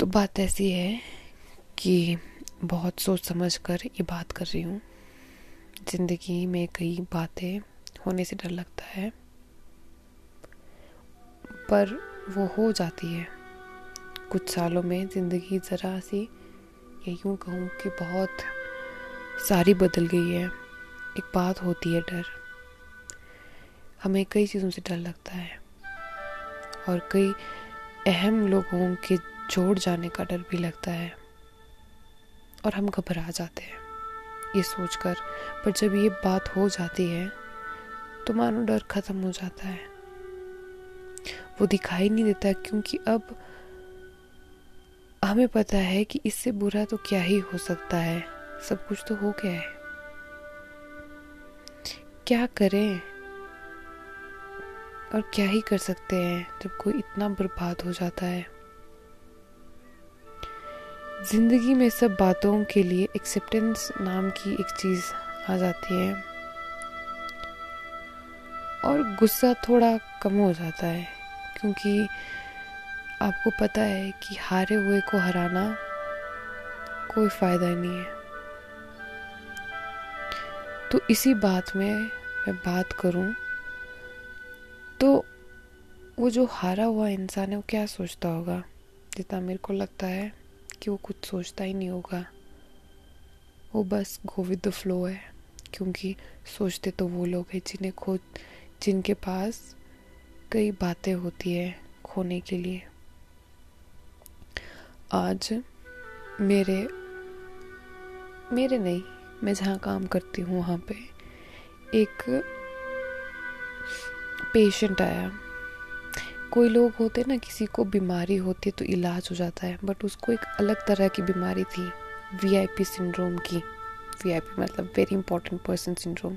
तो बात ऐसी है कि बहुत सोच समझ कर ये बात कर रही हूँ। ज़िंदगी में कई बातें होने से डर लगता है, पर वो हो जाती है। कुछ सालों में ज़िंदगी ज़रा सी या यूँ कहूँ कि बहुत सारी बदल गई है। एक बात होती है डर। हमें कई चीज़ों से डर लगता है और कई अहम लोगों के जोड़ जाने का डर भी लगता है। और हम घबरा जाते हैं, ये सोचकर। पर जब ये बात हो जाती है तो मानो डर खत्म हो जाता है। वो दिखाई नहीं देता क्योंकि अब हमें पता है कि इससे बुरा तो क्या ही हो सकता है। सब कुछ तो हो गया है। क्या करें? और क्या ही कर सकते हैं जब कोई इतना बर्बाद हो जाता है? ज़िंदगी में सब बातों के लिए एक्सेप्टेंस नाम की एक चीज़ आ जाती है। और गुस्सा थोड़ा कम हो जाता है, क्योंकि आपको पता है कि हारे हुए को हराना कोई फ़ायदा नहीं है। तो इसी बात में मैं बात करूँ तो वो जो हारा हुआ इंसान है वो क्या सोचता होगा, जितना मेरे को लगता है। कि वो कुछ सोचता ही नहीं होगा वो बस गो विद द फ्लो है क्योंकि सोचते तो वो लोग हैं जिन्हें खुद जिनके पास कई बातें होती है खोने के लिए आज मेरे मेरे नहीं मैं जहाँ काम करती हूँ वहाँ पे एक पेशेंट आया कोई लोग होते ना, किसी को बीमारी होती तो इलाज हो जाता है बट उसको एक अलग तरह की बीमारी थी वीआईपी सिंड्रोम की। वीआईपी मतलब वेरी इंपॉर्टेंट पर्सन सिंड्रोम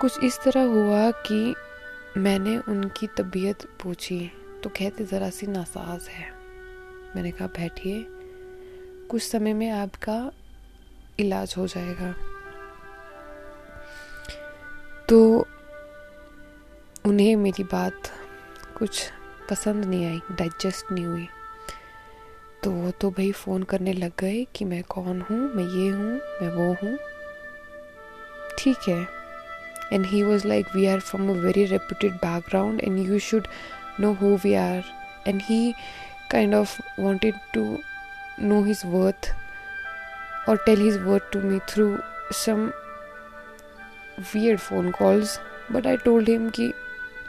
कुछ इस तरह हुआ कि मैंने उनकी तबीयत पूछी तो कहते ज़रा सी नासाज है। मैंने कहा, बैठिए, कुछ समय में आपका इलाज हो जाएगा। तो उन्हें मेरी बात कुछ पसंद नहीं आई डाइजेस्ट नहीं हुई। तो वो तो भाई फ़ोन करने लग गए कि मैं कौन हूँ, मैं ये हूँ, मैं वो हूँ। ठीक है। And he was like we are from a very reputed background and you should know who we are and he kind of wanted to know his worth और tell his worth to me through some weird phone calls. But I told him कि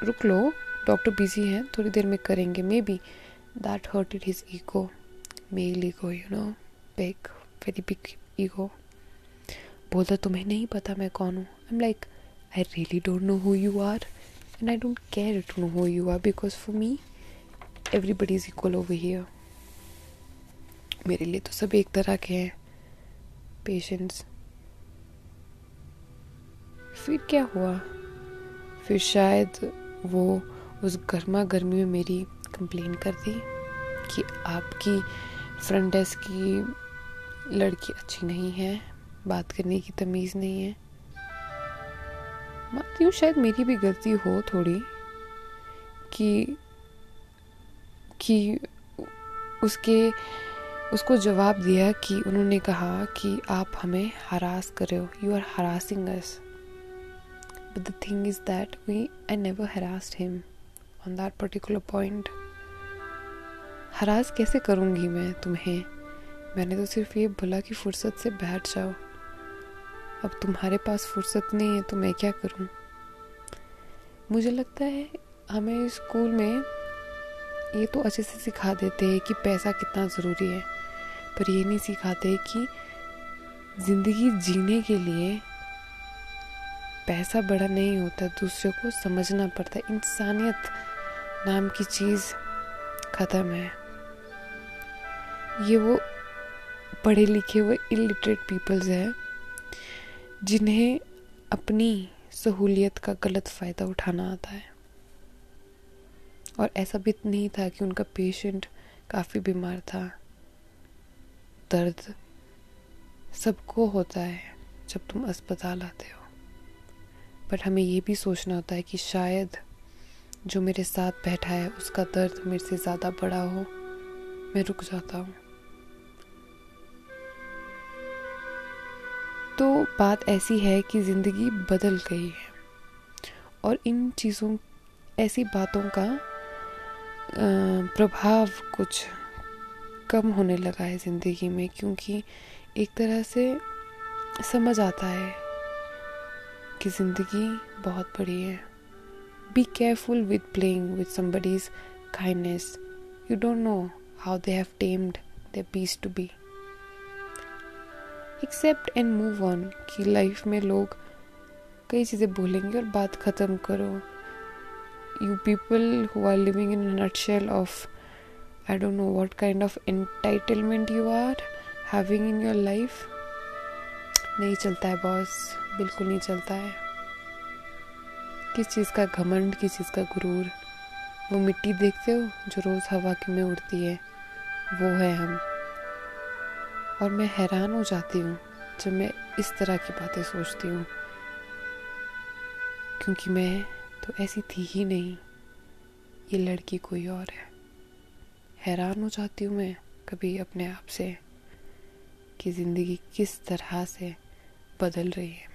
रुक लो doctor busy हैं, थोड़ी देर में करेंगे may be that hurted his ego male ego you know big very big ego बोलता तुम्हें नहीं पता मैं कौन हूँ। I am like I really don't know who you are and I don't care to know who you are because for me everybody is equal over here मेरे लिए तो सब एक तरह के हैं। पेशेंट्स फिर क्या हुआ? फिर शायद वो उस गर्मा गर्मी में मेरी कंप्लेन कर दी कि आपकी फ्रंट डेस्क की लड़की अच्छी नहीं है, बात करने की तमीज़ नहीं है। मानती हूँ शायद मेरी भी गलती हो थोड़ी कि कि उसके, उसको जवाब दिया कि उन्होंने कहा कि आप हमें हरास कर रहे हो। You are harassing us But the thing is that we, I never harassed him on that particular point. Harass कैसे करूँगी मैं तुम्हें? मैंने तो सिर्फ़ ये बोला कि फुर्सत से बैठ जाओ। अब तुम्हारे पास फुर्सत नहीं है तो मैं क्या करूँ? मुझे लगता है हमें स्कूल में ये तो अच्छे से सिखा देते हैं कि पैसा कितना ज़रूरी है। पर ये नहीं सिखाते कि ज़िंदगी जीने के लिए पैसा बड़ा नहीं होता, दूसरे को समझना पड़ता इंसानियत नाम की चीज़ ख़त्म है। ये वो पढ़े लिखे हुए इलिटरेट पीपल्स हैं, जिन्हें अपनी सहूलियत का गलत फ़ायदा उठाना आता है। और ऐसा भी नहीं था कि उनका पेशेंट काफ़ी बीमार था। दर्द सबको होता है जब तुम अस्पताल आते हो। बट हमें ये भी सोचना होता है कि शायद जो मेरे साथ बैठा है, उसका दर्द मेरे से ज़्यादा बड़ा हो। मैं रुक जाता हूँ। तो बात ऐसी है कि ज़िंदगी बदल गई है। और इन चीज़ों, ऐसी बातों का प्रभाव कुछ कम होने लगा है ज़िंदगी में, क्योंकि एक तरह से समझ आता है कि ज़िंदगी बहुत बड़ी है। Be careful with playing with somebody's kindness you don't know how they have tamed the peace to be accept and move on कि लाइफ में लोग कई चीज़ें बोलेंगे और बात ख़त्म करो। You people who are living in nutshell of I don't know what kind of entitlement you are having in your life नहीं चलता है बॉस बिल्कुल नहीं चलता है. किस चीज़ का घमंड, किस चीज़ का गुरूर? वो मिट्टी देखते हो, जो रोज़ हवा के में उड़ती है? वो है हम. और मैं हैरान हो जाती हूँ, जब मैं इस तरह की बातें सोचती हूँ. क्योंकि मैं तो ऐसी थी ही नहीं. ये लड़की कोई और है. हैरान हो जाती हूँ मैं कभी अपने आप से, कि ज़िंदगी किस तरह से बदल रही है।